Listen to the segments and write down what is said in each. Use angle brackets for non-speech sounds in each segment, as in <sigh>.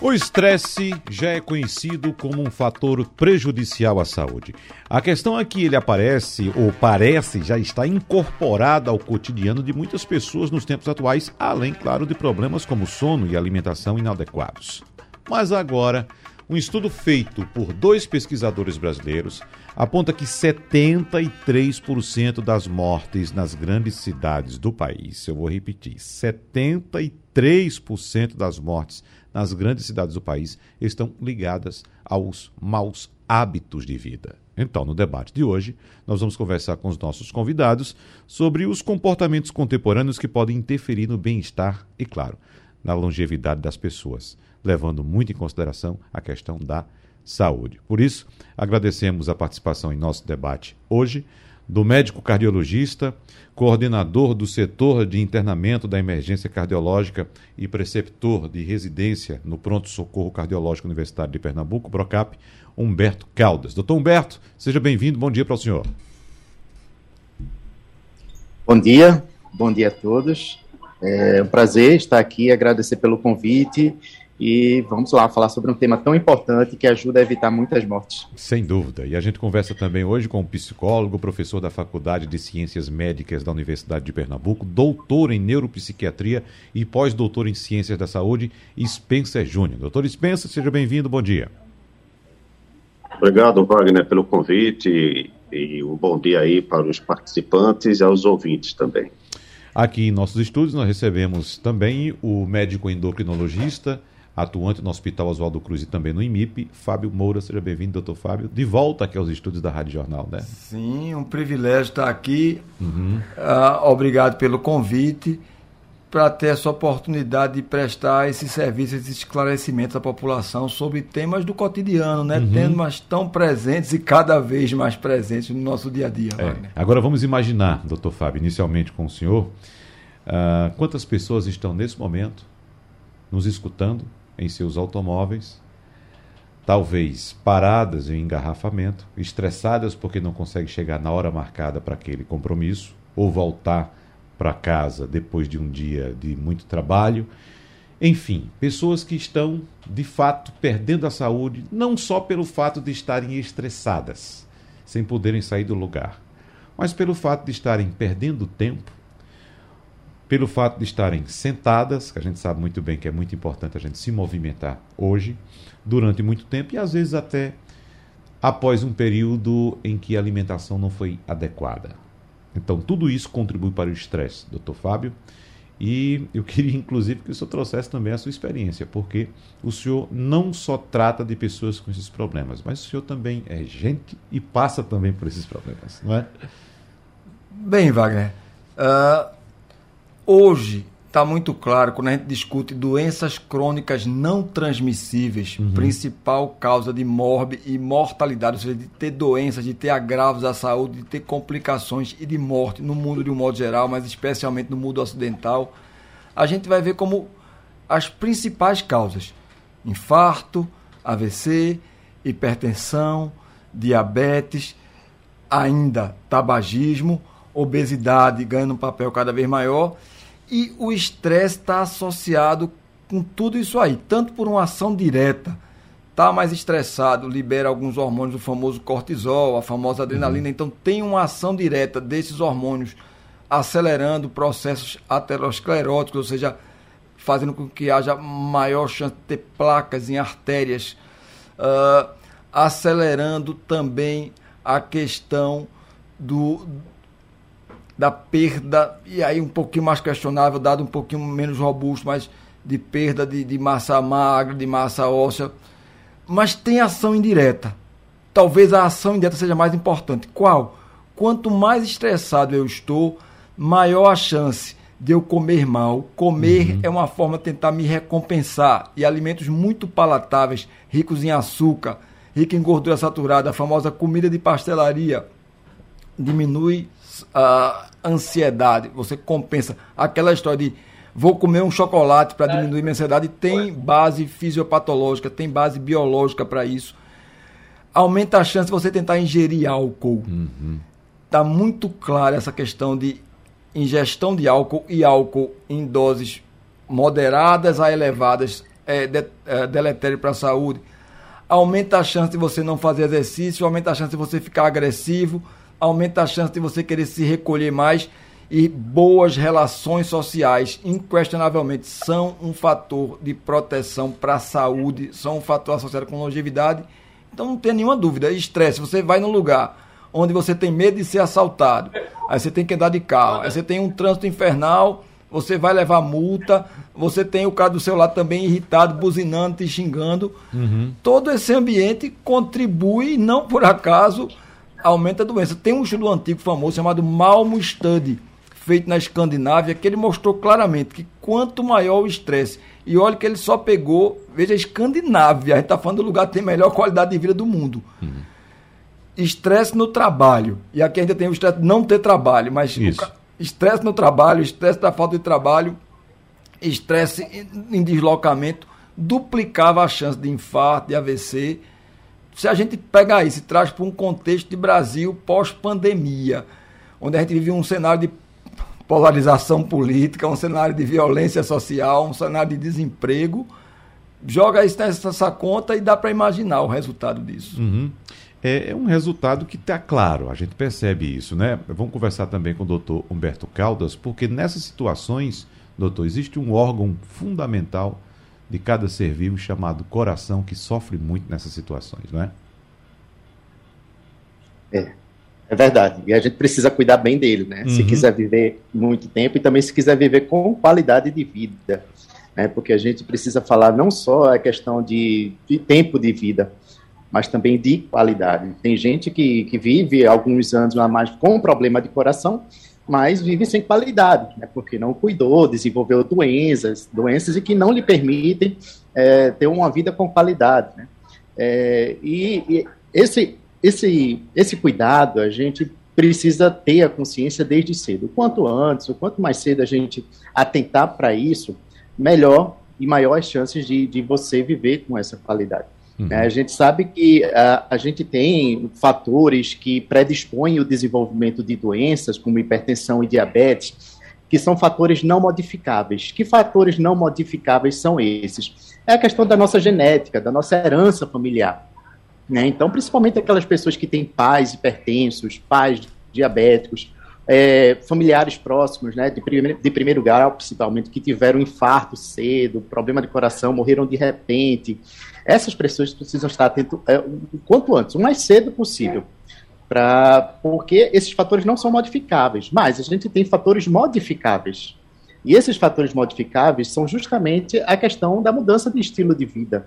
o estresse já é conhecido como um fator prejudicial à saúde. A questão é que ele aparece, ou parece, já está incorporado ao cotidiano de muitas pessoas nos tempos atuais, além, claro, de problemas como sono e alimentação inadequados. Mas agora, um estudo feito por dois pesquisadores brasileiros aponta que 73% das mortes nas grandes cidades do país, eu vou repetir, 73% das mortes nas grandes cidades do país estão ligadas aos maus hábitos de vida. Então, no debate de hoje, nós vamos conversar com os nossos convidados sobre os comportamentos contemporâneos que podem interferir no bem-estar e, claro, na longevidade das pessoas, levando muito em consideração a questão da saúde. Por isso, agradecemos a participação em nosso debate hoje do médico cardiologista, coordenador do setor de internamento da emergência cardiológica e preceptor de residência no Pronto Socorro Cardiológico Universitário de Pernambuco, Procap, Humberto Caldas. Doutor Humberto, seja bem-vindo, bom dia para o senhor. Bom dia, bom dia a todos. É um prazer estar aqui, agradecer pelo convite e vamos lá falar sobre um tema tão importante que ajuda a evitar muitas mortes. Sem dúvida. E a gente conversa também hoje com um psicólogo, professor da Faculdade de Ciências Médicas da Universidade de Pernambuco, doutor em neuropsiquiatria e pós-doutor em Ciências da Saúde, Spencer Júnior. Doutor Spencer, seja bem-vindo, bom dia. Obrigado, Wagner, pelo convite e um bom dia aí para os participantes e aos ouvintes também. Aqui em nossos estúdios nós recebemos também o médico endocrinologista, atuante no Hospital Oswaldo Cruz e também no IMIP. Fábio Moura, seja bem-vindo, doutor Fábio. De volta aqui aos estúdios da Rádio Jornal, né? Sim, um privilégio estar aqui. Uhum. Uh, obrigado pelo convite para ter essa oportunidade de prestar esse serviço, esse esclarecimento à população sobre temas do cotidiano, né? Uhum. Temas tão presentes e cada vez mais presentes no nosso dia a dia. É. Agora vamos imaginar, doutor Fábio, inicialmente com o senhor, uh, quantas pessoas estão nesse momento nos escutando em seus automóveis, talvez paradas em engarrafamento, estressadas porque não conseguem chegar na hora marcada para aquele compromisso ou voltar para casa depois de um dia de muito trabalho. Enfim, pessoas que estão de fato perdendo a saúde, não só pelo fato de estarem estressadas, sem poderem sair do lugar, mas pelo fato de estarem perdendo tempo pelo fato de estarem sentadas, que a gente sabe muito bem que é muito importante a gente se movimentar hoje, durante muito tempo e às vezes até após um período em que a alimentação não foi adequada. Então, tudo isso contribui para o estresse, doutor Fábio. E eu <laughs> queria, inclusive, que o senhor trouxesse também a sua experiência, porque o senhor não só trata de pessoas com esses problemas, mas o senhor também é gente e passa também por esses problemas, não é? Bem, Wagner, uh, Hoje está muito claro quando a gente discute doenças crônicas não transmissíveis, uhum. principal causa de morte e mortalidade, ou seja, de ter doenças, de ter agravos à saúde, de ter complicações e de morte no mundo de um modo geral, mas especialmente no mundo ocidental, a gente vai ver como as principais causas: infarto, AVC, hipertensão, diabetes, ainda tabagismo, obesidade ganhando um papel cada vez maior e o estresse está associado com tudo isso aí, tanto por uma ação direta. Está mais estressado, libera alguns hormônios, o famoso cortisol, a famosa adrenalina. Uhum. Então, tem uma ação direta desses hormônios acelerando processos ateroscleróticos, ou seja, fazendo com que haja maior chance de ter placas em artérias, uh, acelerando também a questão do, da perda, e aí um pouquinho mais questionável, dado um pouquinho menos robusto, mas de perda de, de massa magra, de massa óssea. Mas tem ação indireta. Talvez a ação indireta seja mais importante. Qual? Quanto mais estressado eu estou, maior a chance de eu comer mal. Comer uhum. é uma forma de tentar me recompensar. E alimentos muito palatáveis, ricos em açúcar, ricos em gordura saturada, a famosa comida de pastelaria, diminui a ansiedade, você compensa aquela história de vou comer um chocolate para diminuir minha ansiedade, tem base fisiopatológica, tem base biológica para isso. Aumenta a chance de você tentar ingerir álcool. Está uhum. muito clara essa questão de ingestão de álcool e álcool em doses moderadas a elevadas é, de, é deletério para a saúde. Aumenta a chance de você não fazer exercício, aumenta a chance de você ficar agressivo, aumenta a chance de você querer se recolher mais e boas relações sociais, inquestionavelmente, são um fator de proteção para a saúde, são um fator associado com longevidade. Então não tem nenhuma dúvida. Estresse, você vai num lugar onde você tem medo de ser assaltado, aí você tem que andar de carro, aí você tem um trânsito infernal, você vai levar multa, você tem o cara do seu lado também irritado, buzinando, te xingando. Uhum. Todo esse ambiente contribui, não por acaso, aumenta a doença. Tem um estudo antigo famoso chamado Malmo Study, feito na Escandinávia, que ele mostrou claramente que quanto maior o estresse, e olha que ele só pegou, veja, a Escandinávia, a gente está falando do lugar que tem melhor qualidade de vida do mundo. Uhum. Estresse no trabalho. E aqui ainda tem o estresse de não ter trabalho, mas estresse no trabalho, estresse da falta de trabalho, estresse em deslocamento, duplicava a chance de infarto, de AVC se a gente pegar isso e traz para um contexto de Brasil pós-pandemia, onde a gente vive um cenário de polarização política, um cenário de violência social, um cenário de desemprego, joga isso nessa conta e dá para imaginar o resultado disso. Uhum. É, é, um resultado que está claro, a gente percebe isso, né? Vamos conversar também com o doutor Humberto Caldas, porque nessas situações, doutor, existe um órgão fundamental de cada ser vivo chamado coração, que sofre muito nessas situações, não é? É, é verdade. E a gente precisa cuidar bem dele, né? Uhum. Se quiser viver muito tempo e também se quiser viver com qualidade de vida. Né? Porque a gente precisa falar não só a questão de, de tempo de vida, mas também de qualidade. Tem gente que, que vive alguns anos a mais com problema de coração mas vive sem qualidade, né, porque não cuidou, desenvolveu doenças, doenças e que não lhe permitem é, ter uma vida com qualidade. Né. É, e, e esse, esse, esse cuidado a gente precisa ter a consciência desde cedo. Quanto antes, o quanto mais cedo a gente atentar para isso, melhor e maiores chances de, de você viver com essa qualidade. Uhum. É, a gente sabe que a, a gente tem fatores que predispõem o desenvolvimento de doenças, como hipertensão e diabetes, que são fatores não modificáveis. Que fatores não modificáveis são esses? É a questão da nossa genética, da nossa herança familiar. Né? Então, principalmente aquelas pessoas que têm pais hipertensos, pais diabéticos, é, familiares próximos, né, de, primeiro, de primeiro grau, principalmente, que tiveram infarto cedo, problema de coração, morreram de repente. Essas pessoas precisam estar atentas é, o quanto antes, o mais cedo possível. Pra, porque esses fatores não são modificáveis, mas a gente tem fatores modificáveis. E esses fatores modificáveis são justamente a questão da mudança de estilo de vida.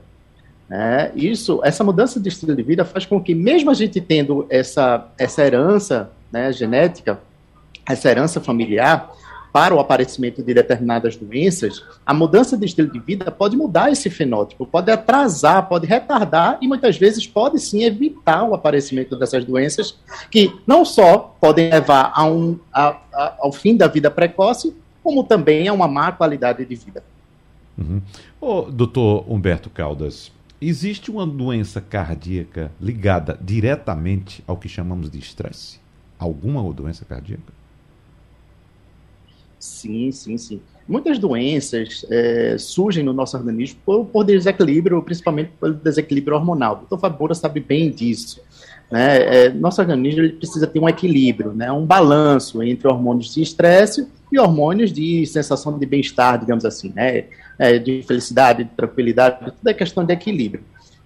Né? Isso, essa mudança de estilo de vida faz com que, mesmo a gente tendo essa, essa herança né, genética, essa herança familiar para o aparecimento de determinadas doenças, a mudança de estilo de vida pode mudar esse fenótipo, pode atrasar, pode retardar e muitas vezes pode sim evitar o aparecimento dessas doenças que não só podem levar a um, a, a, ao fim da vida precoce, como também a uma má qualidade de vida. Uhum. Oh, doutor Humberto Caldas, existe uma doença cardíaca ligada diretamente ao que chamamos de estresse? Alguma doença cardíaca? Sim, sim, sim. Muitas doenças é, surgem no nosso organismo por, por, desequilíbrio, principalmente pelo desequilíbrio hormonal. O doutor Fabora sabe bem disso. Né? É, nosso organismo precisa ter um equilíbrio, né? um balanço entre hormônios de estresse e hormônios de sensação de bem-estar, digamos assim, né? É, de felicidade, de tranquilidade, tudo é questão de equilíbrio.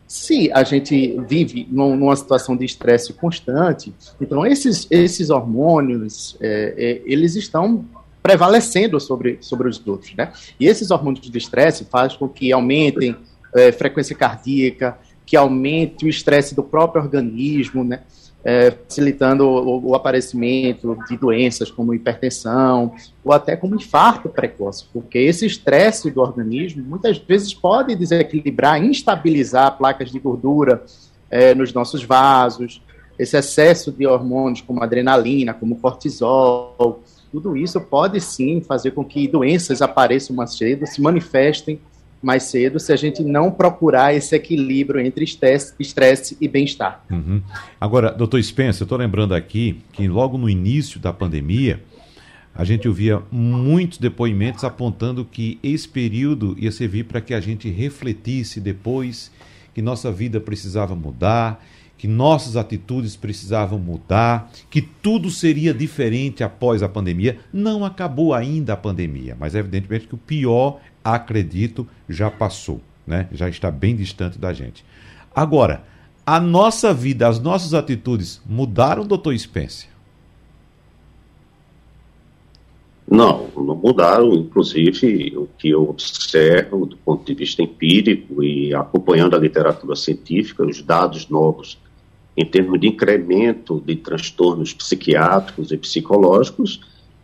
Se a gente vive numa situação de estresse constante, então esses, esses hormônios, é, é eles estão prevalecendo sobre, sobre os outros, né? E esses hormônios de estresse fazem com que aumentem é, frequência cardíaca, que aumente o estresse do próprio organismo, né? É, facilitando o, o, aparecimento de doenças como hipertensão ou até como infarto precoce, porque esse estresse do organismo muitas vezes pode desequilibrar, instabilizar placas de gordura é, nos nossos vasos, esse excesso de hormônios como adrenalina, como cortisol, tudo isso pode sim fazer com que doenças apareçam mais cedo, se manifestem mais cedo, se a gente não procurar esse equilíbrio entre estresse, e bem-estar. Uhum. Agora, doutor Spencer, eu estou lembrando aqui que logo no início da pandemia, a gente ouvia muitos depoimentos apontando que esse período ia servir para que a gente refletisse depois que nossa vida precisava mudar, que nossas atitudes precisavam mudar, que tudo seria diferente após a pandemia. Não acabou ainda a pandemia, mas evidentemente que o pior, acredito, já passou, né? Já está bem distante da gente. Agora, a nossa vida, as nossas atitudes mudaram, doutor Spencer? Não, não mudaram. Inclusive, o que eu observo do ponto de vista empírico e acompanhando a literatura científica, os dados novos em termos de incremento de transtornos psiquiátricos e psicológicos,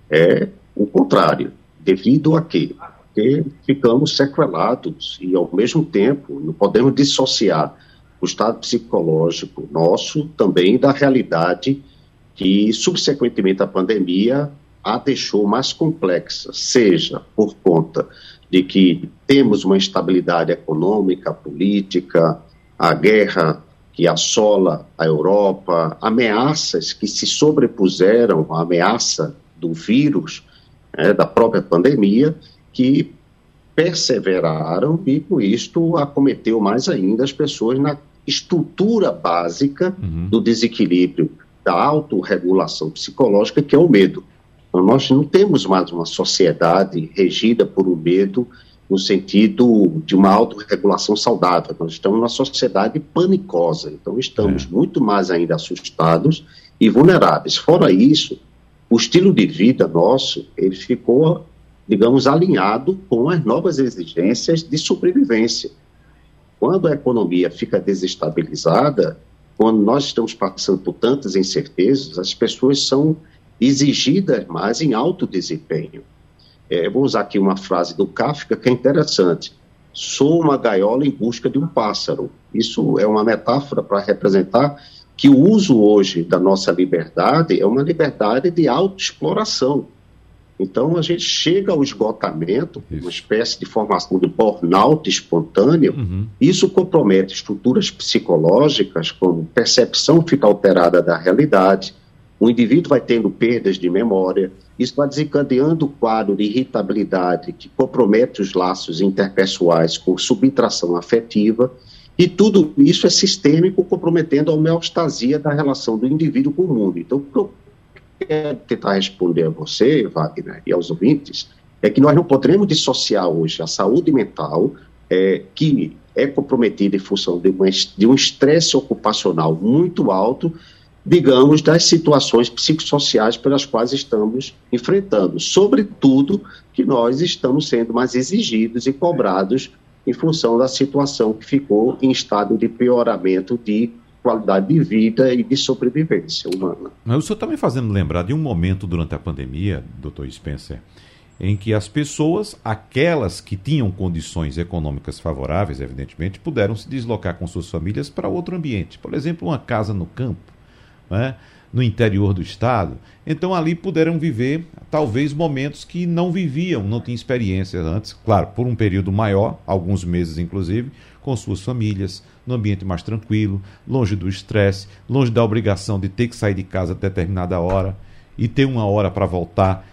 é o contrário. Devido a quê? Porque ficamos sequelados e, ao mesmo tempo, não podemos dissociar o estado psicológico nosso também da realidade que, subsequentemente à pandemia, a deixou mais complexa, seja por conta de que temos uma instabilidade econômica, política, a guerra que assola a Europa, ameaças que se sobrepuseram à ameaça do vírus, né, da própria pandemia, que perseveraram e, com isto, acometeu mais ainda as pessoas na estrutura básica uhum. do desequilíbrio da autorregulação psicológica, que é o medo. Então, nós não temos mais uma sociedade regida por um medo no sentido de uma autorregulação saudável. Nós estamos numa sociedade panicosa, então estamos é. muito mais ainda assustados e vulneráveis. Fora isso, o estilo de vida nosso, ele ficou, digamos, alinhado com as novas exigências de sobrevivência. Quando a economia fica desestabilizada, quando nós estamos passando por tantas incertezas, as pessoas são exigidas mais em alto desempenho. É, vou usar aqui uma frase do Kafka que é interessante. Sou uma gaiola em busca de um pássaro. Isso é uma metáfora para representar que o uso hoje da nossa liberdade é uma liberdade de autoexploração. Então a gente chega ao esgotamento, Isso. uma espécie de formação de burnout espontâneo. Uhum. Isso compromete estruturas psicológicas, como percepção fica alterada da realidade, o indivíduo vai tendo perdas de memória, isso vai desencadeando o quadro de irritabilidade que compromete os laços interpessoais com subtração afetiva, e tudo isso é sistêmico, comprometendo a homeostasia da relação do indivíduo com o mundo. Então, o que eu quero tentar responder a você, Wagner, e aos ouvintes, é que nós não podemos dissociar hoje a saúde mental, é, que é comprometida em função de, uma, de um estresse ocupacional muito alto, digamos, das situações psicossociais pelas quais estamos enfrentando. Sobretudo que nós estamos sendo mais exigidos e cobrados em função da situação que ficou em estado de pioramento de qualidade de vida e de sobrevivência humana. Mas o senhor está me fazendo lembrar de um momento durante a pandemia, doutor Spencer, em que as pessoas, aquelas que tinham condições econômicas favoráveis, evidentemente, puderam se deslocar com suas famílias para outro ambiente. Por exemplo, uma casa no campo né, no interior do estado. Então ali puderam viver talvez momentos que não viviam, não tinham experiência antes, claro, por um período maior, alguns meses inclusive, com suas famílias, no ambiente mais tranquilo, longe do estresse, longe da obrigação de ter que sair de casa a determinada hora e ter uma hora para voltar.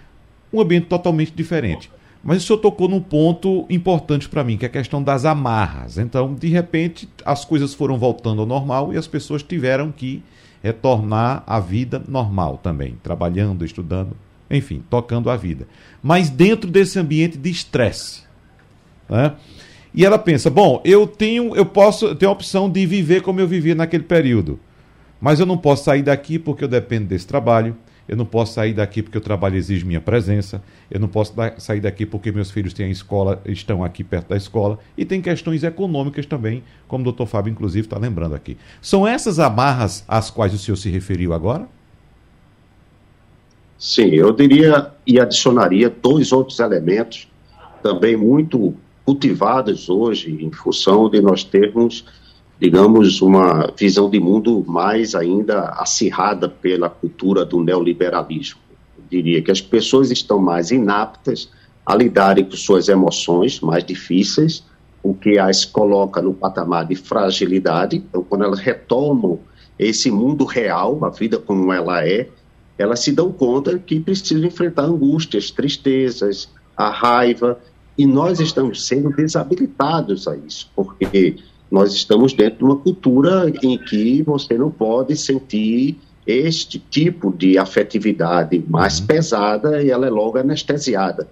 Um ambiente totalmente diferente. Mas o senhor tocou num ponto importante para mim, que é a questão das amarras. Então, de repente, as coisas foram voltando ao normal e as pessoas tiveram que retornar à vida normal também, trabalhando, estudando, enfim, tocando a vida. Mas dentro desse ambiente de estresse. Né? E ela pensa: bom, eu tenho, eu posso, tenho a opção de viver como eu vivia naquele período. Mas eu não posso sair daqui porque eu dependo desse trabalho, eu não posso sair daqui porque o trabalho exige minha presença, eu não posso sair daqui porque meus filhos têm a escola, estão aqui perto da escola, e tem questões econômicas também, como o doutor Fábio, inclusive, está lembrando aqui. São essas amarras às quais o senhor se referiu agora? Sim, eu diria e adicionaria dois outros elementos também muito cultivados hoje em função de nós termos digamos, uma visão de mundo mais ainda acirrada pela cultura do neoliberalismo. diria que as pessoas estão mais inaptas a lidarem com suas emoções mais difíceis, o que as coloca no patamar de fragilidade. Então, quando elas retomam esse mundo real, a vida como ela é, elas se dão conta que precisam enfrentar angústias, tristezas, a raiva, e nós estamos sendo desabilitados a isso, porque nós estamos dentro de uma cultura em que você não pode sentir este tipo de afetividade mais uhum. pesada e ela é logo anestesiada.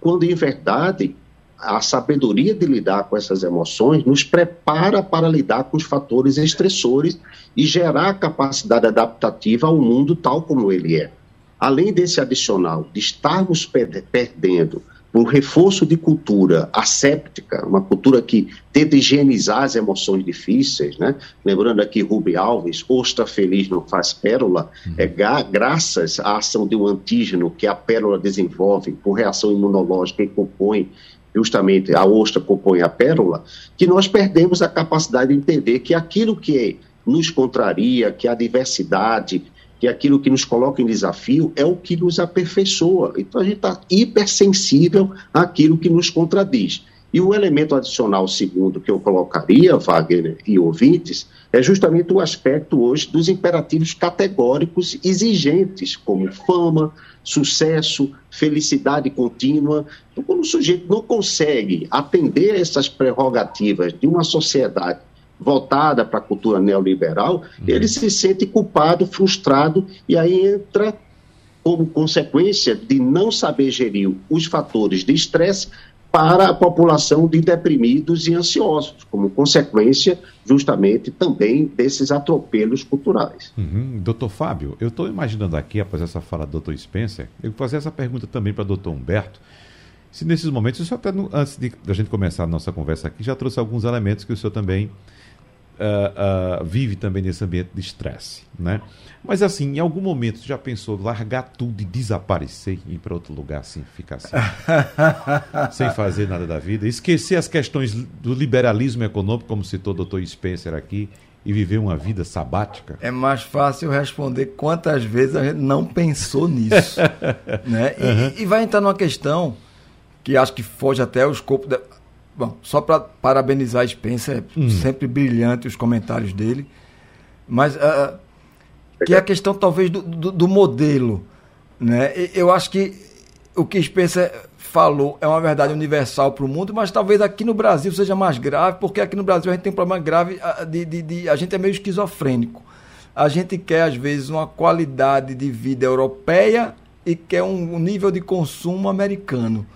Quando, em verdade, a sabedoria de lidar com essas emoções nos prepara para lidar com os fatores estressores e gerar capacidade adaptativa ao mundo tal como ele é. Além desse adicional de estarmos perdendo um reforço de cultura asséptica, uma cultura que tenta higienizar as emoções difíceis, né? Lembrando aqui Rubi Alves, ostra feliz não faz pérola, uhum. é graças à ação de um antígeno que a pérola desenvolve por reação imunológica e compõe justamente a ostra compõe a pérola, que nós perdemos a capacidade de entender que aquilo que nos contraria, que a diversidade, que aquilo que nos coloca em desafio é o que nos aperfeiçoa. Então a gente está hipersensível àquilo que nos contradiz. E o elemento adicional segundo que eu colocaria, Wagner e ouvintes, é justamente o aspecto hoje dos imperativos categóricos exigentes, como fama, sucesso, felicidade contínua. Então, quando o sujeito não consegue atender essas prerrogativas de uma sociedade voltada para a cultura neoliberal, uhum. ele se sente culpado, frustrado, e aí entra como consequência de não saber gerir os fatores de estresse para a população de deprimidos e ansiosos, como consequência justamente também desses atropelos culturais. Uhum. Doutor Fábio, eu estou imaginando aqui, após essa fala do doutor Spencer, eu vou fazer essa pergunta também para o doutor Humberto, se nesses momentos, o senhor antes de a gente começar a nossa conversa aqui, já trouxe alguns elementos que o senhor também uh, uh, vive também nesse ambiente de estresse, né? Mas assim, em algum momento já pensou largar tudo e desaparecer e ir para outro lugar assim, ficar assim, <laughs> sem fazer nada da vida, esquecer as questões do liberalismo econômico, como citou o doutor Spencer aqui, e viver uma vida sabática? É mais fácil responder quantas vezes a gente não pensou nisso. <laughs> né? E, uhum. e, vai entrar numa questão que acho que foge até o escopo. Da... Bom, só para parabenizar Spencer, é hum. sempre brilhante os comentários dele, mas uh, que é a questão talvez do, do, do, modelo. Né? Eu acho que o que Spencer falou é uma verdade universal para o mundo, mas talvez aqui no Brasil seja mais grave, porque aqui no Brasil a gente tem um problema grave de, de, de a gente é meio esquizofrênico. A gente quer, às vezes, uma qualidade de vida europeia e quer um nível de consumo americano.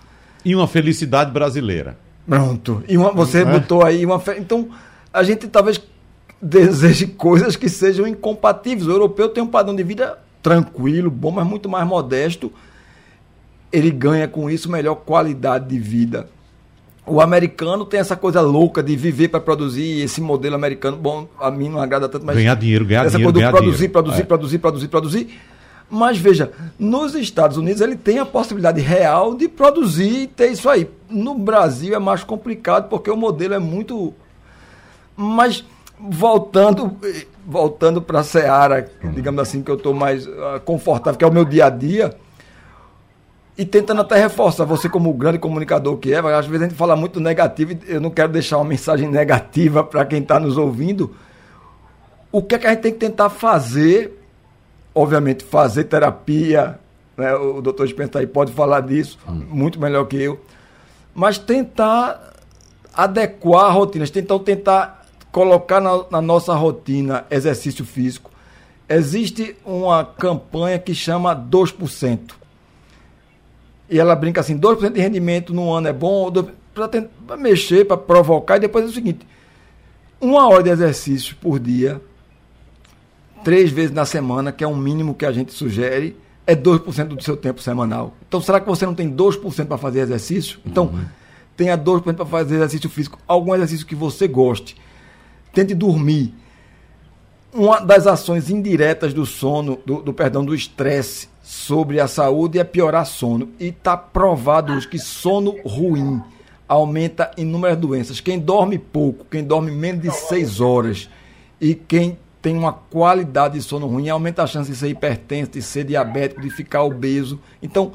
E uma felicidade brasileira. Pronto. E uma, você é? botou aí uma. Então, a gente talvez deseje <laughs> coisas que sejam incompatíveis. O europeu tem um padrão de vida tranquilo, bom, mas muito mais modesto. Ele ganha com isso melhor qualidade de vida. O americano tem essa coisa louca de viver para produzir, esse modelo americano, bom, a mim não agrada tanto, mas. Ganhar dinheiro, ganhar essa dinheiro. Essa coisa de produzir, produzir, é. produzir, produzir, produzir. Mas veja, nos Estados Unidos ele tem a possibilidade real de produzir e ter isso aí. No Brasil é mais complicado porque o modelo é muito. Mas voltando voltando para a Seara, digamos assim, que eu estou mais uh, confortável, que é o meu dia a dia, e tentando até reforçar, você como grande comunicador que é, às vezes a gente fala muito negativo, e eu não quero deixar uma mensagem negativa para quem está nos ouvindo. O que é que a gente tem que tentar fazer obviamente, fazer terapia, né? o doutor Spencer aí pode falar disso hum. muito melhor que eu, mas tentar adequar rotinas, tentar, tentar colocar na, na nossa rotina exercício físico. Existe uma campanha que chama 2%. E ela brinca assim, 2% de rendimento no ano é bom, para mexer, para provocar, e depois é o seguinte, uma hora de exercício por dia três vezes na semana, que é um mínimo que a gente sugere, é 2% do seu tempo semanal. Então, será que você não tem 2% para fazer exercício? Então, uhum. tenha 2% para fazer exercício físico, algum exercício que você goste. Tente dormir. Uma das ações indiretas do sono, do, do perdão, do estresse sobre a saúde é piorar sono. E está provado hoje que sono ruim aumenta inúmeras doenças. Quem dorme pouco, quem dorme menos de 6 horas e quem tem uma qualidade de sono ruim, aumenta a chance de ser hipertenso, de ser diabético, de ficar obeso. Então,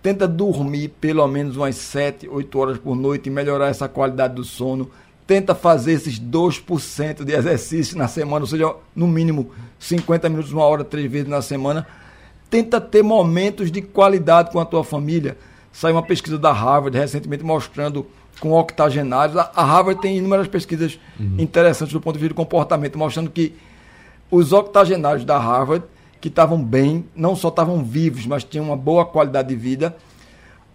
tenta dormir pelo menos umas 7, 8 horas por noite e melhorar essa qualidade do sono. Tenta fazer esses 2% de exercício na semana, ou seja, no mínimo 50 minutos, uma hora, três vezes na semana. Tenta ter momentos de qualidade com a tua família. Saiu uma pesquisa da Harvard recentemente mostrando com octogenários. A Harvard tem inúmeras pesquisas uhum. interessantes do ponto de vista do comportamento, mostrando que os octogenários da Harvard que estavam bem, não só estavam vivos, mas tinham uma boa qualidade de vida.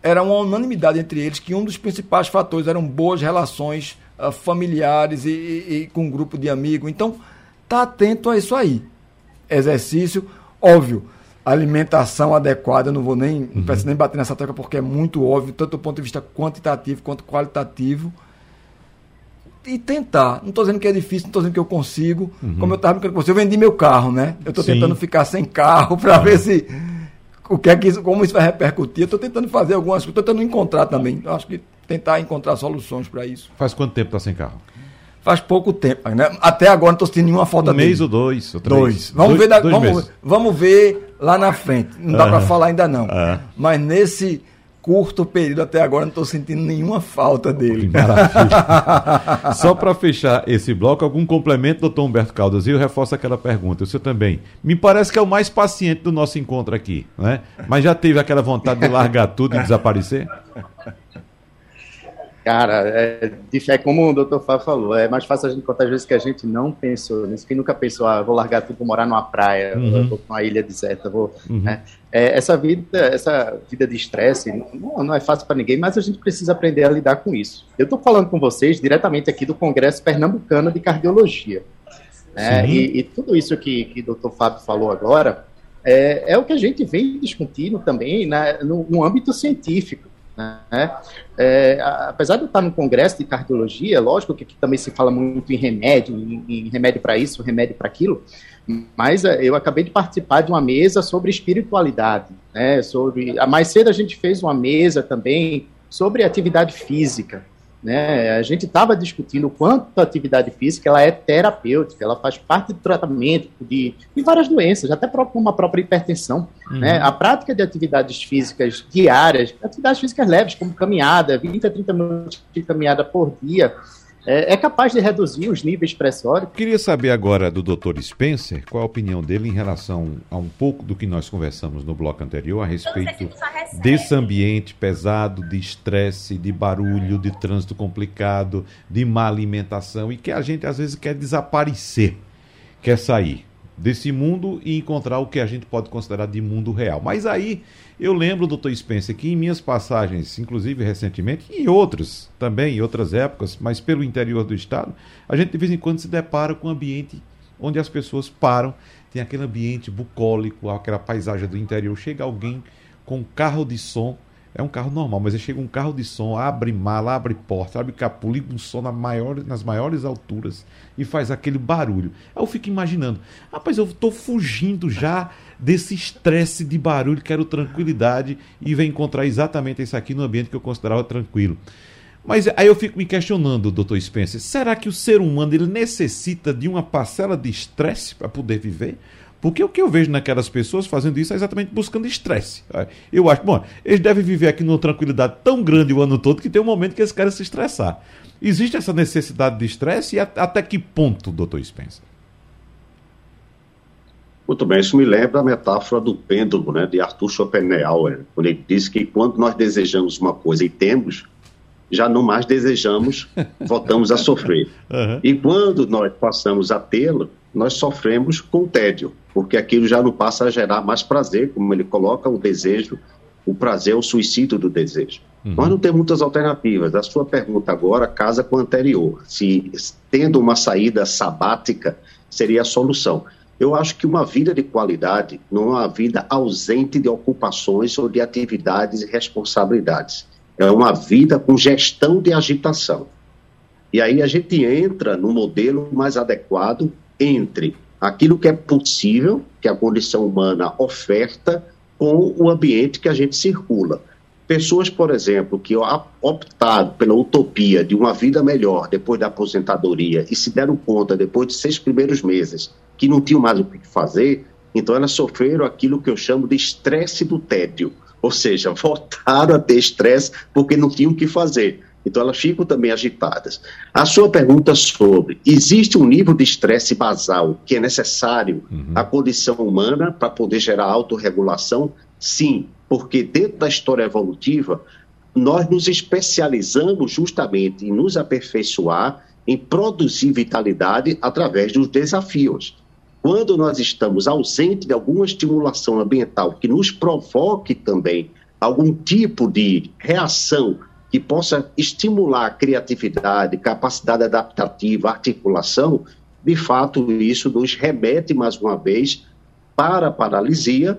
Era uma unanimidade entre eles que um dos principais fatores eram boas relações uh, familiares e, e, e, com um grupo de amigos. Então, tá atento a isso aí. Exercício, óbvio, alimentação adequada, eu não vou nem, uhum. nem bater nessa tecla porque é muito óbvio, tanto do ponto de vista quantitativo quanto qualitativo e tentar. Não estou dizendo que é difícil, não estou dizendo que eu consigo. Uhum. Como eu estava brincando com você, eu vendi meu carro, né? Eu estou tentando ficar sem carro <laughs> para ver se o que é que isso, como isso vai repercutir. Eu estou tentando fazer algumas coisas, estou tentando encontrar também. Eu acho que tentar encontrar soluções para isso. Faz quanto tempo está sem carro? Faz pouco tempo, né? Até agora não estou sentindo nenhuma falta um dele. mês ou dois, ou três. Dois. Vamos, dois, ver, da, vamos, vamos ver lá na frente. Não dá para falar ainda não. Mas nesse curto período até agora não estou sentindo nenhuma falta dele. <laughs> Só para fechar esse bloco, algum complemento, doutor Humberto Caldas? E eu reforço aquela pergunta, você também. Me parece que é o mais paciente do nosso encontro aqui, né? Mas já teve aquela vontade de largar tudo e desaparecer? Cara, é, é como o doutor Fábio falou, é mais fácil a gente contar as vezes que a gente não pensou nisso, que nunca pensou, ah, vou largar tudo, vou morar numa praia, uhum. vou para uma ilha deserta, vou... Uhum. Né? É, essa vida essa vida de estresse não, não, é fácil para ninguém, mas a gente precisa aprender a lidar com isso. Eu estou falando com vocês diretamente aqui do Congresso Pernambucano de Cardiologia. Né? E, e, tudo isso que, que o doutor Fábio falou agora é, é o que a gente vem discutindo também né, no, no âmbito científico. Né? É, apesar de eu estar no congresso de cardiologia, lógico que aqui também se fala muito em remédio, em, em remédio para isso, remédio para aquilo, mas é, eu acabei de participar de uma mesa sobre espiritualidade, né? Sobre, mais cedo a gente fez uma mesa também sobre atividade física, né? A gente estava discutindo o quanto a atividade física ela é terapêutica, ela faz parte do tratamento de, de várias doenças, até uma própria hipertensão. Uhum. Né? A prática de atividades físicas diárias, atividades físicas leves, como caminhada, 20 a 30 minutos de caminhada por dia, é, é, capaz de reduzir os níveis pressóricos. Queria saber agora do Dr. Spencer qual a opinião dele em relação a um pouco do que nós conversamos no bloco anterior a respeito desse ambiente pesado de estresse, de barulho, de trânsito complicado, de má alimentação e que a gente às vezes quer desaparecer, quer sair desse mundo e encontrar o que a gente pode considerar de mundo real. Mas aí eu lembro, doutor Spencer, que em minhas passagens, inclusive recentemente, e outras também, em outras épocas, mas pelo interior do estado, a gente de vez em quando se depara com um ambiente onde as pessoas param, tem aquele ambiente bucólico, aquela paisagem do interior, chega alguém com um carro de som é um carro normal, mas aí chega um carro de som, abre mala, abre porta, abre capô, liga um som na maior, nas maiores alturas e faz aquele barulho. Aí eu fico imaginando, rapaz, eu estou fugindo já desse estresse de barulho, quero tranquilidade e venho encontrar exatamente isso aqui no ambiente que eu considerava tranquilo. Mas aí eu fico me questionando, doutor Spencer, será que o ser humano ele necessita de uma parcela de estresse para poder viver? Porque o que eu vejo naquelas pessoas fazendo isso é exatamente buscando estresse. Eu acho, bom, eles devem viver aqui numa tranquilidade tão grande o ano todo que tem um momento que eles querem se estressar. Existe essa necessidade de estresse e até que ponto, doutor Spencer? Muito bem, isso me lembra a metáfora do pêndulo, né, de Arthur Schopenhauer, quando ele diz que quando nós desejamos uma coisa e temos, já não mais desejamos, voltamos a sofrer. <laughs> Uhum. E quando nós passamos a tê-lo, nós sofremos com tédio, porque aquilo já não passa a gerar mais prazer, como ele coloca, o desejo, o prazer, o suicídio do desejo. Uhum. Nós não temos muitas alternativas. A sua pergunta agora casa com a anterior. Se tendo uma saída sabática seria a solução. Eu acho que uma vida de qualidade não é uma vida ausente de ocupações ou de atividades e responsabilidades. É uma vida com gestão de agitação. E aí a gente entra no modelo mais adequado entre aquilo que é possível, que a condição humana oferta, com o ambiente que a gente circula. Pessoas, por exemplo, que optaram pela utopia de uma vida melhor depois da aposentadoria e se deram conta, depois de seis primeiros meses, que não tinham mais o que fazer, então elas sofreram aquilo que eu chamo de estresse do tédio. Ou seja, <laughs> voltaram a ter estresse porque não tinham o que fazer. Então elas ficam também agitadas. A sua pergunta sobre existe um nível de estresse basal que é necessário uhum. à condição humana para poder gerar autorregulação? Sim, porque dentro da história evolutiva nós nos especializamos justamente em nos aperfeiçoar, em produzir vitalidade através dos desafios. Quando nós estamos ausentes de alguma estimulação ambiental que nos provoque também algum tipo de reação que possa estimular a criatividade, capacidade adaptativa, articulação, de fato, isso nos remete mais uma vez para a paralisia,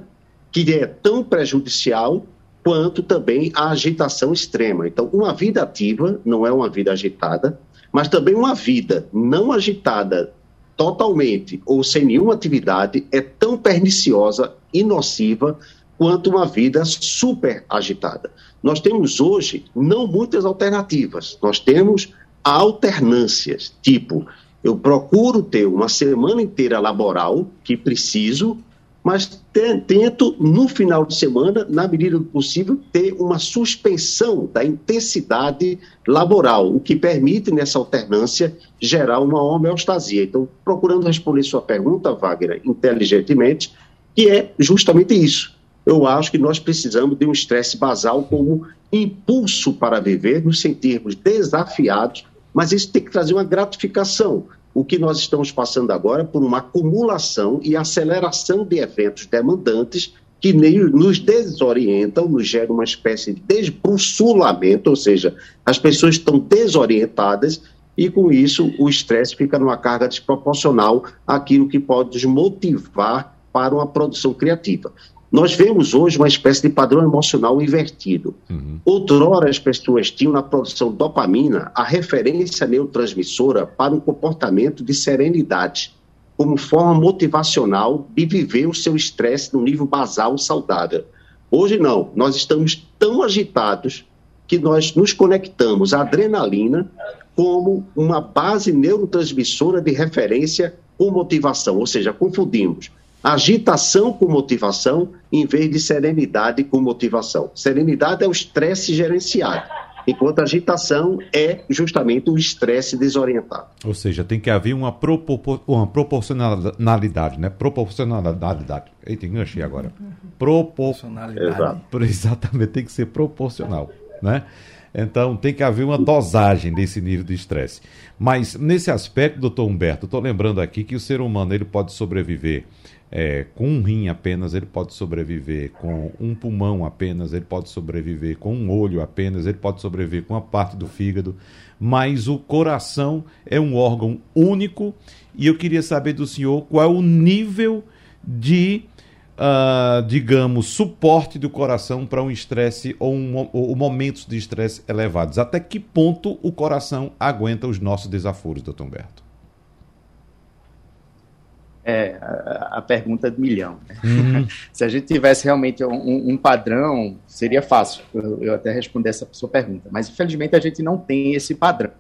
que é tão prejudicial quanto também a agitação extrema. Então, uma vida ativa não é uma vida agitada, mas também uma vida não agitada totalmente ou sem nenhuma atividade é tão perniciosa e nociva quanto uma vida super agitada. Nós temos hoje não muitas alternativas, nós temos alternâncias, tipo, eu procuro ter uma semana inteira laboral, que preciso, mas tento, no final de semana, na medida do possível, ter uma suspensão da intensidade laboral, o que permite, nessa alternância, gerar uma homeostasia. Então, procurando responder sua pergunta, Wagner, inteligentemente, que é justamente isso eu acho que nós precisamos de um estresse basal como impulso para viver, nos sentirmos desafiados, mas isso tem que trazer uma gratificação. O que nós estamos passando agora é por uma acumulação e aceleração de eventos demandantes que nos desorientam, nos geram uma espécie de desbruçulamento, ou seja, as pessoas estão desorientadas e com isso o estresse fica numa carga desproporcional àquilo que pode nos motivar para uma produção criativa. Nós vemos hoje uma espécie de padrão emocional invertido. Uhum. Outrora, as pessoas tinham na produção dopamina a referência neurotransmissora para um comportamento de serenidade, como forma motivacional de viver o seu estresse no nível basal saudável. Hoje não, nós estamos tão agitados que nós nos conectamos à adrenalina como uma base neurotransmissora de referência com motivação, ou seja, confundimos agitação com motivação em vez de serenidade com motivação. Serenidade é o estresse gerenciado, enquanto agitação é justamente o estresse desorientado. Ou seja, tem que haver uma, propor uma proporcionalidade, né? Proporcionalidade. Eita, enganchei agora. Proporcionalidade. Exato. <laughs> Exatamente, tem que ser proporcional, né? Então tem que haver uma dosagem desse nível de estresse. Mas nesse aspecto, doutor Humberto, estou lembrando aqui que o ser humano ele pode sobreviver é, com um rim apenas, ele pode sobreviver com um pulmão apenas, ele pode sobreviver com um olho apenas, ele pode sobreviver com uma parte do fígado, mas o coração é um órgão único e eu queria saber do senhor qual é o nível de, uh, digamos, suporte do coração para um estresse ou, um, ou momentos de estresse elevados. Até que ponto o coração aguenta os nossos desaforos, doutor Humberto? É a, a pergunta do milhão. Né? Uhum. <laughs> Se a gente tivesse realmente um, um padrão, seria fácil eu, eu, até responder essa sua pergunta. Mas infelizmente a gente não tem esse padrão.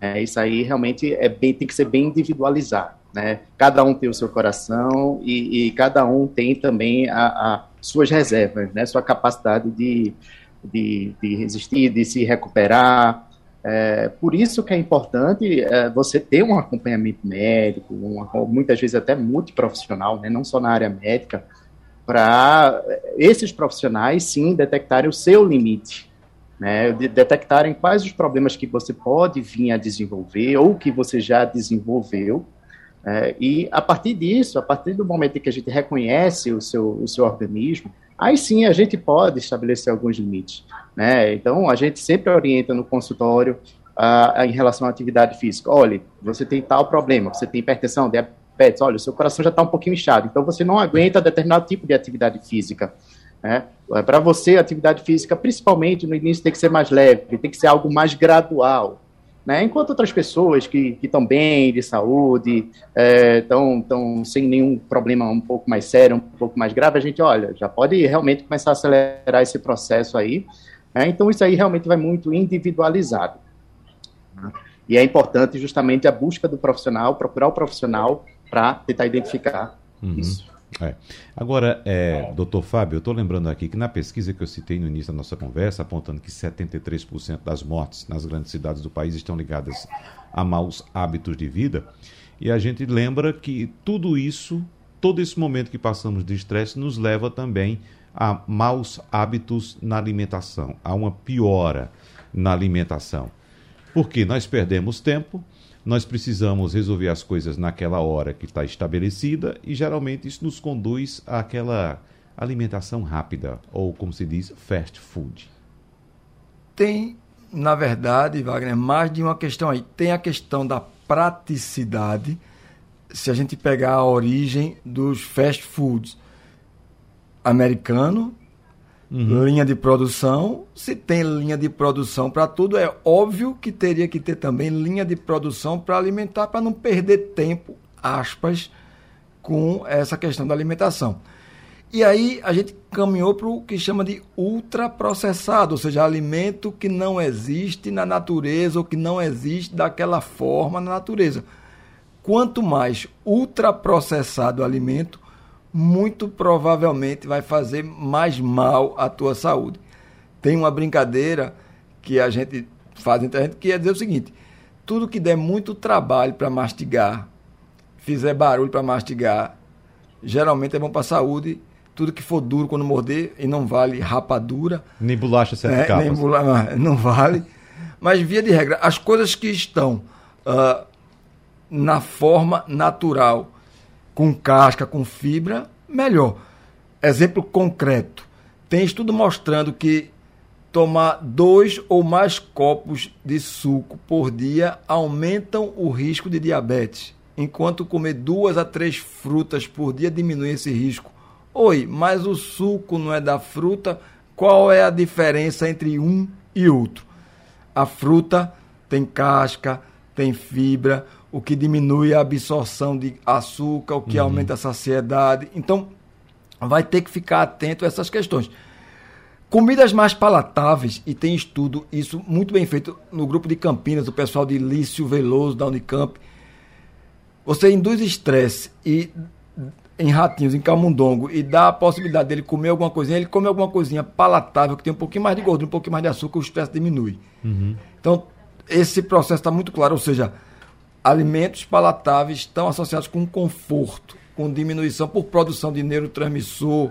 É, isso aí realmente é bem, tem que ser bem individualizado. Né? Cada um tem o seu coração e, e cada um tem também a, a suas reservas, né? sua capacidade de, de, de resistir, de se recuperar, é, por isso que é importante é, você ter um acompanhamento médico, uma, muitas vezes até multiprofissional, né, não só na área médica, para esses profissionais sim detectarem o seu limite, né, de, detectarem quais os problemas que você pode vir a desenvolver ou que você já desenvolveu, é, e a partir disso, a partir do momento em que a gente reconhece o seu, o seu organismo, aí sim a gente pode estabelecer alguns limites. Né? Então, a gente sempre orienta no consultório uh, em relação à atividade física. Olha, você tem tal problema, você tem hipertensão, diabetes, olha, o seu coração já está um pouquinho inchado, então você não aguenta determinado tipo de atividade física. Né? Para você, a atividade física, principalmente no início, tem que ser mais leve, tem que ser algo mais gradual. Né? Enquanto outras pessoas que estão bem de saúde, estão é, sem nenhum problema um pouco mais sério, um pouco mais grave, a gente, olha, já pode realmente começar a acelerar esse processo aí, É, então, isso aí realmente vai muito individualizado. Né? E é importante justamente a busca do profissional, procurar o profissional para tentar identificar uhum. isso. É. Agora, é, doutor Fábio, eu estou lembrando aqui que na pesquisa que eu citei no início da nossa conversa, apontando que 73% das mortes nas grandes cidades do país estão ligadas a maus hábitos de vida, e a gente lembra que tudo isso, todo esse momento que passamos de estresse, nos leva também a maus hábitos na alimentação, a uma piora na alimentação. Porque nós perdemos tempo, nós precisamos resolver as coisas naquela hora que está estabelecida e geralmente isso nos conduz àquela alimentação rápida, ou como se diz, fast food. Tem, na verdade, Wagner, mais de uma questão aí. Tem a questão da praticidade, se a gente pegar a origem dos fast foods americano Uhum. Linha de produção, se tem linha de produção para tudo, é óbvio que teria que ter também linha de produção para alimentar, para não perder tempo, aspas, com essa questão da alimentação. E aí a gente caminhou para o que chama de ultraprocessado, ou seja, alimento que não existe na natureza ou que não existe daquela forma na natureza. Quanto mais ultraprocessado o alimento, muito provavelmente vai fazer mais mal à tua saúde. Tem uma brincadeira que a gente faz entre a gente que é dizer o seguinte: tudo que der muito trabalho para mastigar, fizer barulho para mastigar, geralmente é bom para a saúde. Tudo que for duro quando morder e não vale rapadura. Nem bolacha sete é, Nem bolacha, não vale. Mas, via de regra, as coisas que estão uh, na forma natural com casca, com fibra, melhor. Exemplo concreto. Tem estudo mostrando que tomar dois ou mais copos de suco por dia aumentam o risco de diabetes, enquanto comer duas a três frutas por dia diminui esse risco. Oi, mas o suco não é da fruta? Qual é a diferença entre um e outro? A fruta tem casca, tem fibra, o que diminui a absorção de açúcar, o que uhum. aumenta a saciedade. Então, vai ter que ficar atento a essas questões. Comidas mais palatáveis, e tem estudo isso muito bem feito no grupo de Campinas, o pessoal de Lício Veloso, da Unicamp. Você induz estresse e em ratinhos, em camundongo, e dá a possibilidade dele comer alguma coisinha, ele come alguma coisinha palatável, que tem um pouquinho mais de gordura, um pouquinho mais de açúcar, o estresse diminui. Uhum. Então, esse processo está muito claro, ou seja, alimentos palatáveis estão associados com conforto, com diminuição por produção de neurotransmissor,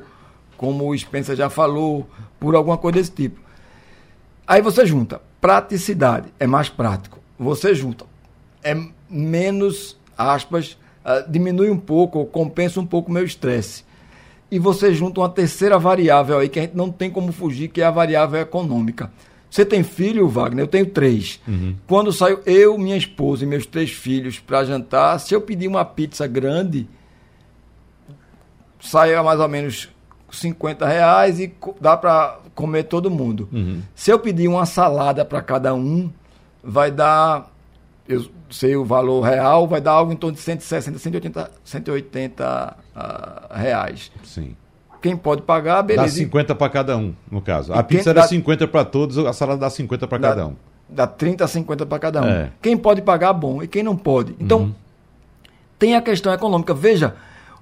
como o Spencer já falou, por alguma coisa desse tipo. Aí você junta praticidade, é mais prático. Você junta, é menos, aspas, uh, diminui um pouco, ou compensa um pouco o meu estresse. E você junta uma terceira variável aí que a gente não tem como fugir, que é a variável econômica. Você tem filho, Wagner? Eu tenho três. Uhum. Quando saio eu, minha esposa e meus três filhos para jantar, se eu pedir uma pizza grande, sai a mais ou menos 50 reais e dá para comer todo mundo. Uhum. Se eu pedir uma salada para cada um, vai dar, eu sei o valor real, vai dar algo em torno de 160, 180, 180 uh, reais. Sim. Quem pode pagar, beleza. Dá 50 para cada um, no caso. A pizza era dá... 50 para todos, a salada dá 50 para cada um. Dá 30 a 50 para cada um. É. Quem pode pagar, bom. E quem não pode. Então, uhum. tem a questão econômica. Veja,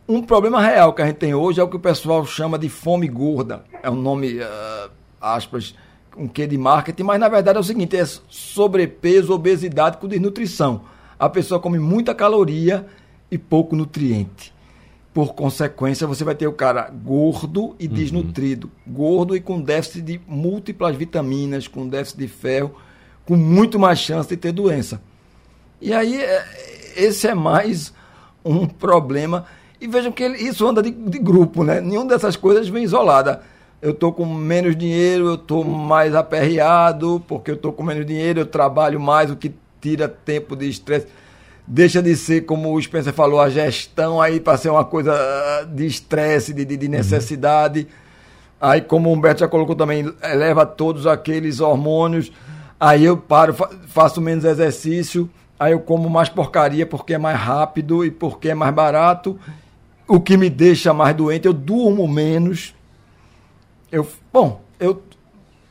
um problema real que a gente tem hoje é o que o pessoal chama de fome gorda. É um nome, uh, aspas, um quê de marketing, mas na verdade é o seguinte: é sobrepeso, obesidade com desnutrição. A pessoa come muita caloria e pouco nutriente por consequência, você vai ter o cara gordo e uhum. desnutrido. Gordo e com déficit de múltiplas vitaminas, com déficit de ferro, com muito mais chance de ter doença. E aí, é, esse é mais um problema. E vejam que ele, isso anda de, de grupo, né? Nenhuma dessas coisas vem isolada. Eu estou com menos dinheiro, eu estou mais aperreado, porque eu estou com menos dinheiro, eu trabalho mais, o que tira tempo de estresse deixa de ser, como o Spencer falou, a gestão aí para ser uma coisa de estresse, de, de, necessidade. Uhum. Aí, como o Humberto já colocou também, eleva todos aqueles hormônios. Aí eu paro, faço menos exercício. Aí eu como mais porcaria porque é mais rápido e porque é mais barato. O que me deixa mais doente, eu durmo menos. Eu, bom, eu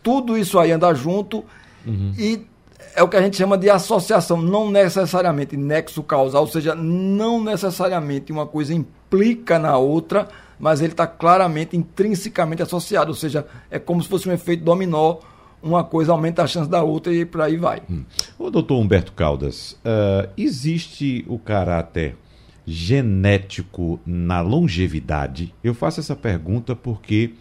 tudo isso aí anda junto uhum. e é o que a gente chama de associação, não necessariamente nexo causal, ou seja, não necessariamente uma coisa implica na outra, mas ele está claramente, intrinsecamente associado, ou seja, é como se fosse um efeito dominó, uma coisa aumenta a chance da outra e por aí vai. Hum. O doutor Humberto Caldas, uh, existe o caráter genético na longevidade? Eu faço essa pergunta porque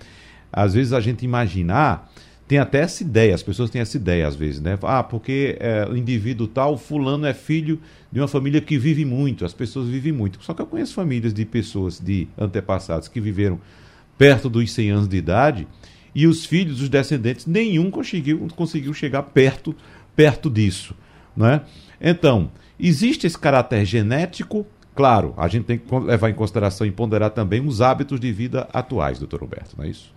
às vezes a gente imagina, ah, tem até essa ideia, as pessoas têm essa ideia às vezes, né? Ah, porque é, o indivíduo tal, fulano é filho de uma família que vive muito, as pessoas vivem muito. Só que eu conheço famílias de pessoas, de antepassados que viveram perto dos 100 anos de idade e os filhos, os descendentes, nenhum conseguiu, conseguiu chegar perto, perto disso, né? Então, existe esse caráter genético, claro, a gente tem que levar em consideração e ponderar também os hábitos de vida atuais, doutor Roberto, não é isso?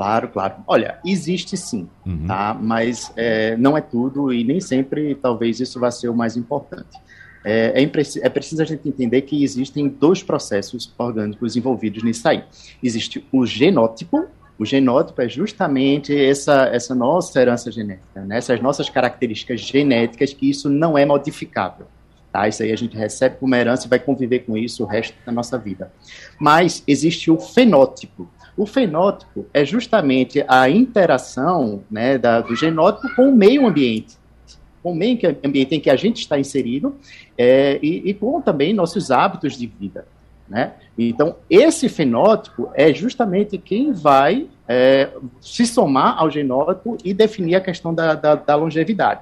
Claro, claro. Olha, existe sim, uhum. tá? Mas é, não é tudo e nem sempre, talvez, isso vá ser o mais importante. É, é, é, preciso a gente entender que existem dois processos orgânicos envolvidos nisso aí. Existe o genótipo, o genótipo é justamente essa, essa nossa herança genética, né? essas nossas características genéticas, que isso não é modificável. Tá? Isso aí a gente recebe como herança e vai conviver com isso o resto da nossa vida. Mas existe o fenótipo, o fenótipo é justamente a interação né, da, do genótipo com o meio ambiente, com o meio ambiente em que a gente está inserido é, e, e, com também nossos hábitos de vida. Né? Então, esse fenótipo é justamente quem vai é, se somar ao genótipo e definir a questão da, da, da longevidade.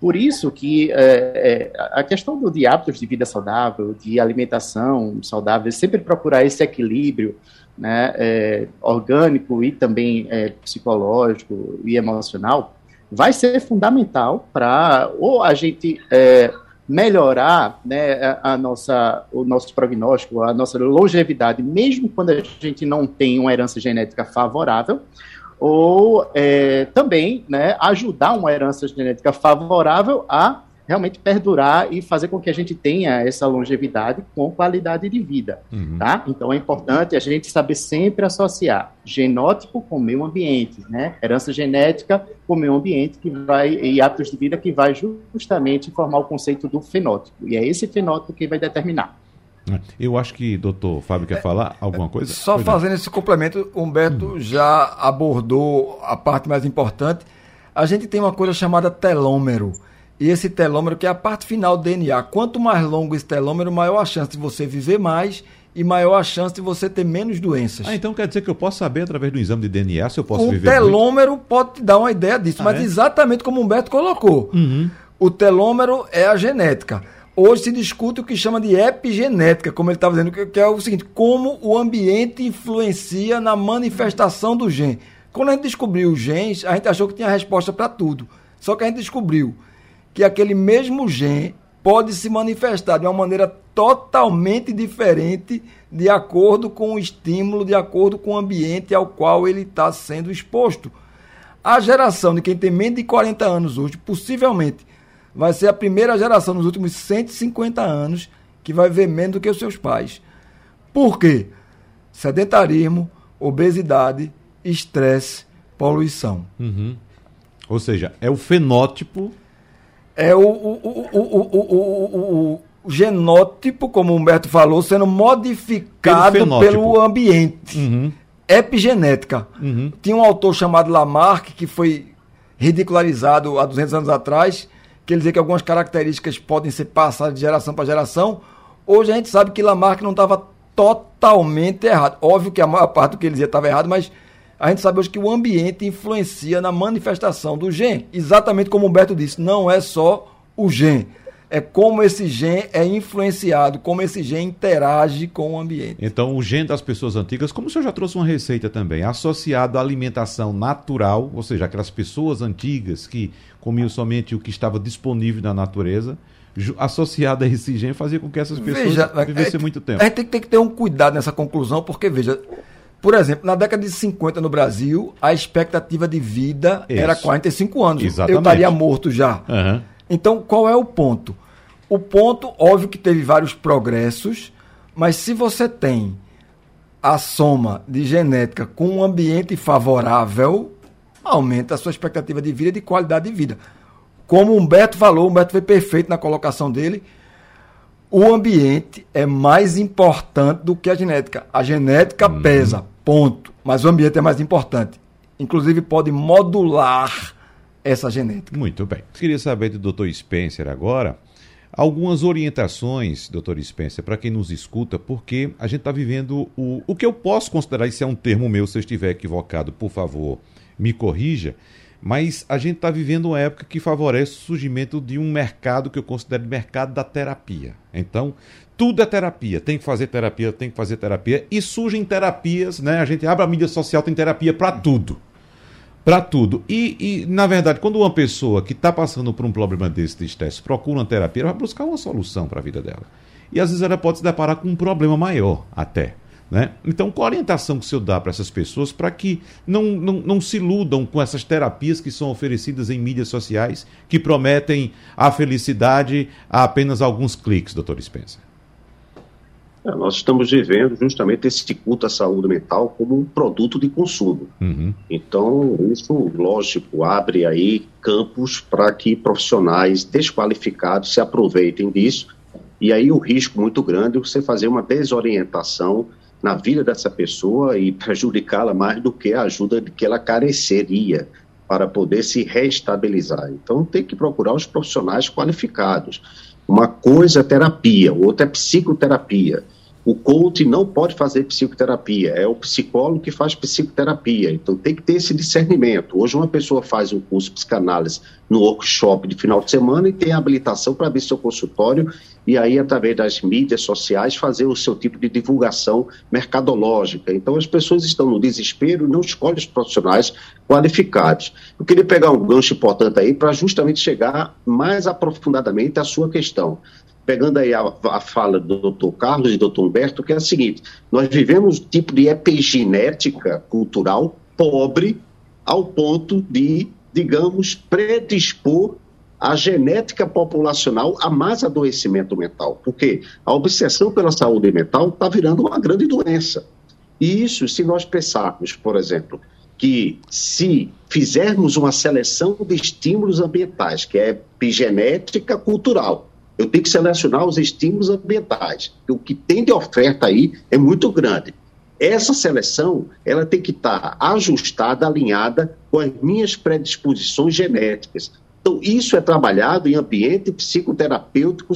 Por isso que é, é, a questão do, de hábitos de vida saudável, de alimentação saudável, sempre procurar esse equilíbrio né, é, orgânico e também é, psicológico e emocional, vai ser fundamental para ou a gente é, melhorar né, a nossa, o nosso prognóstico, a nossa longevidade, mesmo quando a gente não tem uma herança genética favorável, ou é, também né, ajudar uma herança genética favorável a realmente perdurar e fazer com que a gente tenha essa longevidade com qualidade de vida, uhum. tá? Então é importante a gente saber sempre associar genótipo com meio ambiente, né? Herança genética com meio ambiente que vai e hábitos de vida que vai justamente formar o conceito do fenótipo. E é esse fenótipo que vai determinar. É, eu acho que doutor Fábio quer falar alguma coisa. Só pois fazendo não. esse complemento, Humberto uhum. já abordou a parte mais importante. A gente tem uma coisa chamada telômero e esse telômero, que é a parte final do DNA. Quanto mais longo esse telômero, maior a chance de você viver mais e maior a chance de você ter menos doenças. Ah, então quer dizer que eu posso saber através do exame de DNA se eu posso o viver O telômero muito? pode te dar uma ideia disso, ah, mas é? exatamente como o Humberto colocou. Uhum. O telômero é a genética. Hoje se discute o que chama de epigenética, como ele estava dizendo, que é o seguinte: como o ambiente influencia na manifestação do gene. Quando a gente descobriu os genes, a gente achou que tinha resposta para tudo. Só que a gente descobriu que aquele mesmo gene pode se manifestar de uma maneira totalmente diferente de acordo com o estímulo, de acordo com o ambiente ao qual ele está sendo exposto. A geração de quem tem menos de 40 anos hoje, possivelmente, vai ser a primeira geração nos últimos 150 anos que vai ver menos do que os seus pais. Por quê? Sedentarismo, obesidade, estresse, poluição. Uhum. Ou seja, é o fenótipo é o, o, o, o, genótipo, como o Humberto falou, sendo modificado pelo, pelo ambiente. Uhum. Epigenética. Uhum. Tinha um autor chamado Lamarck, que foi ridicularizado há 200 anos atrás, que ele dizia que algumas características podem ser passadas de geração para geração. Hoje a gente sabe que Lamarck não estava totalmente errado. Óbvio que a maior parte do que ele dizia estava errado, mas a gente sabe hoje que o ambiente influencia na manifestação do gene. Exatamente como o Humberto disse, não é só o gene. É como esse gene é influenciado, como esse gene interage com o ambiente. Então, o gene das pessoas antigas, como o senhor já trouxe uma receita também, associado à alimentação natural, ou seja, aquelas pessoas antigas que comiam somente o que estava disponível na natureza, associado a esse gene, fazia com que essas pessoas veja, vivessem é, muito tempo. A gente tem, tem que ter um cuidado nessa conclusão, porque, veja, por exemplo, na década de 50 no Brasil, a expectativa de vida Isso. era 45 anos. Exatamente. Eu estaria morto já. Uhum. Então, qual é o ponto? O ponto, óbvio que teve vários progressos, mas se você tem a soma de genética com um ambiente favorável aumenta a sua expectativa de vida e de qualidade de vida. Como o Humberto falou, o Humberto foi perfeito na colocação dele. O ambiente é mais importante do que a genética. A genética uhum. pesa, ponto. Mas o ambiente é mais importante. Inclusive, pode modular essa genética. Muito bem. Queria saber do Dr. Spencer agora algumas orientações, doutor Spencer, para quem nos escuta, porque a gente está vivendo o, o que eu posso considerar, isso é um termo meu, se eu estiver equivocado, por favor, me corrija, mas a gente está vivendo uma época que favorece o surgimento de um mercado que eu considero mercado da terapia. Então, tudo é terapia, tem que fazer terapia, tem que fazer terapia, e surgem terapias, né? A gente abre a mídia social, tem terapia para tudo para tudo. E, e, na verdade, quando uma pessoa que está passando por um problema desse de estresse procura uma terapia, ela vai buscar uma solução para a vida dela. E às vezes ela pode se deparar com um problema maior até. Né? Então, qual a orientação que o senhor dá para essas pessoas para que não, não, não se iludam com essas terapias que são oferecidas em mídias sociais, que prometem a felicidade a apenas alguns cliques, doutor Spencer? É, nós estamos vivendo justamente esse culto à saúde mental como um produto de consumo. Uhum. Então, isso, lógico, abre aí campos para que profissionais desqualificados se aproveitem disso. E aí o risco muito grande é você fazer uma desorientação na vida dessa pessoa e prejudicá-la mais do que a ajuda que ela careceria para poder se reestabilizar. Então, tem que procurar os profissionais qualificados. Uma coisa é terapia, outra é psicoterapia. O coach não pode fazer psicoterapia, é o psicólogo que faz psicoterapia. Então tem que ter esse discernimento. Hoje uma pessoa faz um curso de psicanálise no workshop de final de semana e tem habilitação para abrir seu consultório e aí através das mídias sociais fazer o seu tipo de divulgação mercadológica. Então as pessoas estão no desespero e não escolhem os profissionais qualificados. Eu queria pegar um gancho importante aí para justamente chegar mais aprofundadamente à sua questão pegando aí a, a fala do doutor Carlos e do doutor Humberto, que é a seguinte: nós vivemos um tipo de epigenética cultural pobre ao ponto de, digamos, predispor a genética populacional a mais adoecimento mental, porque a obsessão pela saúde mental está virando uma grande doença. E isso, se nós pensarmos, por exemplo, que se fizermos uma seleção de estímulos ambientais, que é epigenética cultural, eu tenho que selecionar os estímulos ambientais. O que tem de oferta aí é muito grande. Essa seleção, ela tem que estar ajustada, alinhada com as minhas predisposições genéticas. Então, isso é trabalhado em ambiente psicoterapêutico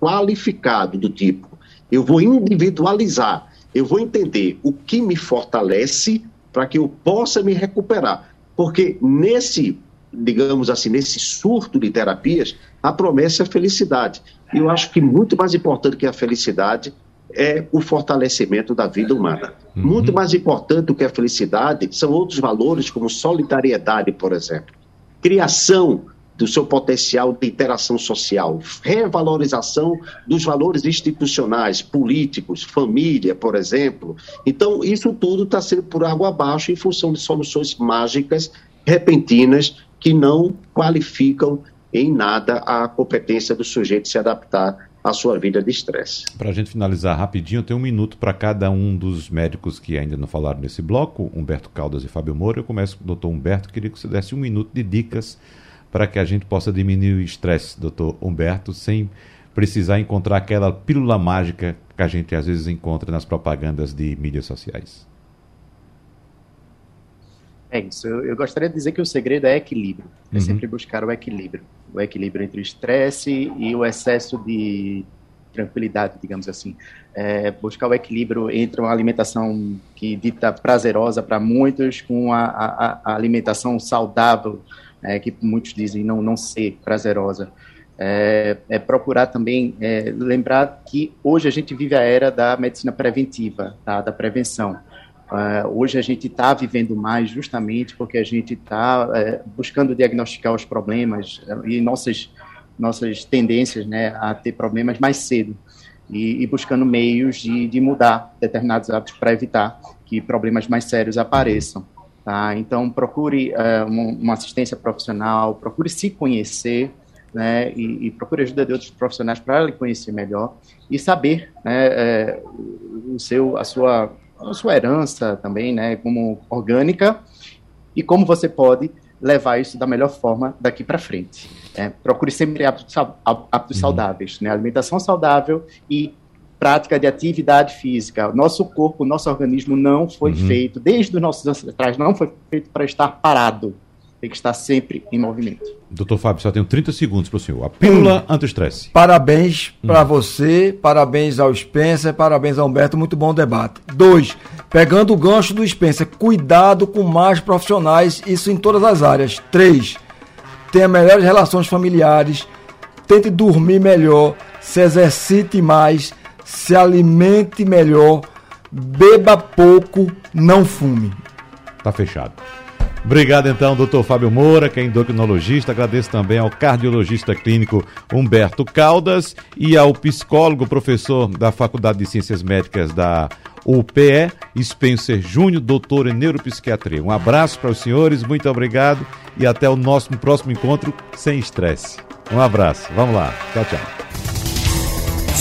qualificado do tipo. Eu vou individualizar, eu vou entender o que me fortalece para que eu possa me recuperar. Porque nesse digamos assim, nesse surto de terapias, a promessa é a felicidade. E eu acho que muito mais importante que a felicidade é o fortalecimento da vida humana. Uhum. Muito mais importante do que a felicidade são outros valores, como solidariedade, por exemplo. Criação do seu potencial de interação social, revalorização dos valores institucionais, políticos, família, por exemplo. Então, isso tudo está sendo por água abaixo em função de soluções mágicas, repentinas, que não qualificam em nada a competência do sujeito se adaptar à sua vida de estresse. Para a gente finalizar rapidinho, tenho um minuto para cada um dos médicos que ainda não falaram nesse bloco, Humberto Caldas e Fábio Moura. Eu começo com o doutor Humberto, queria que você desse um minuto de dicas para que a gente possa diminuir o estresse, doutor Humberto, sem precisar encontrar aquela pílula mágica que a gente às vezes encontra nas propagandas de mídias sociais. É isso. Eu, eu, gostaria de dizer que o segredo é equilíbrio. É uhum. sempre buscar o equilíbrio. O equilíbrio entre o estresse e o excesso de tranquilidade, digamos assim. É buscar o equilíbrio entre uma alimentação que dita prazerosa para muitos com a, a, a alimentação saudável, é, que muitos dizem não, não ser prazerosa. É, é procurar também é, lembrar que hoje a gente vive a era da medicina preventiva, tá? da prevenção. Uh, hoje a gente está vivendo mais justamente porque a gente está uh, é, buscando diagnosticar os problemas uh, e nossas, nossas tendências né, a ter problemas mais cedo e, e buscando meios de, de, mudar determinados hábitos para evitar que problemas mais sérios apareçam. Tá? Então, procure uma, uma, assistência profissional, procure se conhecer né, e, e procure ajuda de outros profissionais para lhe conhecer melhor e saber né, o seu, a sua a sua herança também, né, como orgânica, e como você pode levar isso da melhor forma daqui para frente. Né? Procure sempre hábitos, hábitos uhum. saudáveis, né? alimentação saudável e prática de atividade física. Nosso corpo, nosso organismo não foi uhum. feito, desde os nossos ancestrais, não foi feito para estar parado tem que estar sempre em movimento. Doutor Fábio, só tenho 30 segundos para o senhor. A pílula hum. anti-estresse. Parabéns hum. para você, parabéns ao Spencer, parabéns ao Humberto, muito bom debate. Dois, pegando o gancho do Spencer, cuidado com mais profissionais, isso em todas as áreas. Três, tenha melhores relações familiares, tente dormir melhor, se exercite mais, se alimente melhor, beba pouco, não fume. Tá fechado. Obrigado então, doutor Fábio Moura, que é endocrinologista. Agradeço também ao cardiologista clínico Humberto Caldas e ao psicólogo, professor da Faculdade de Ciências Médicas da UPE, Spencer Júnior, doutor em neuropsiquiatria. Um abraço para os senhores, muito obrigado e até o nosso próximo encontro sem estresse. Um abraço, vamos lá, tchau, tchau.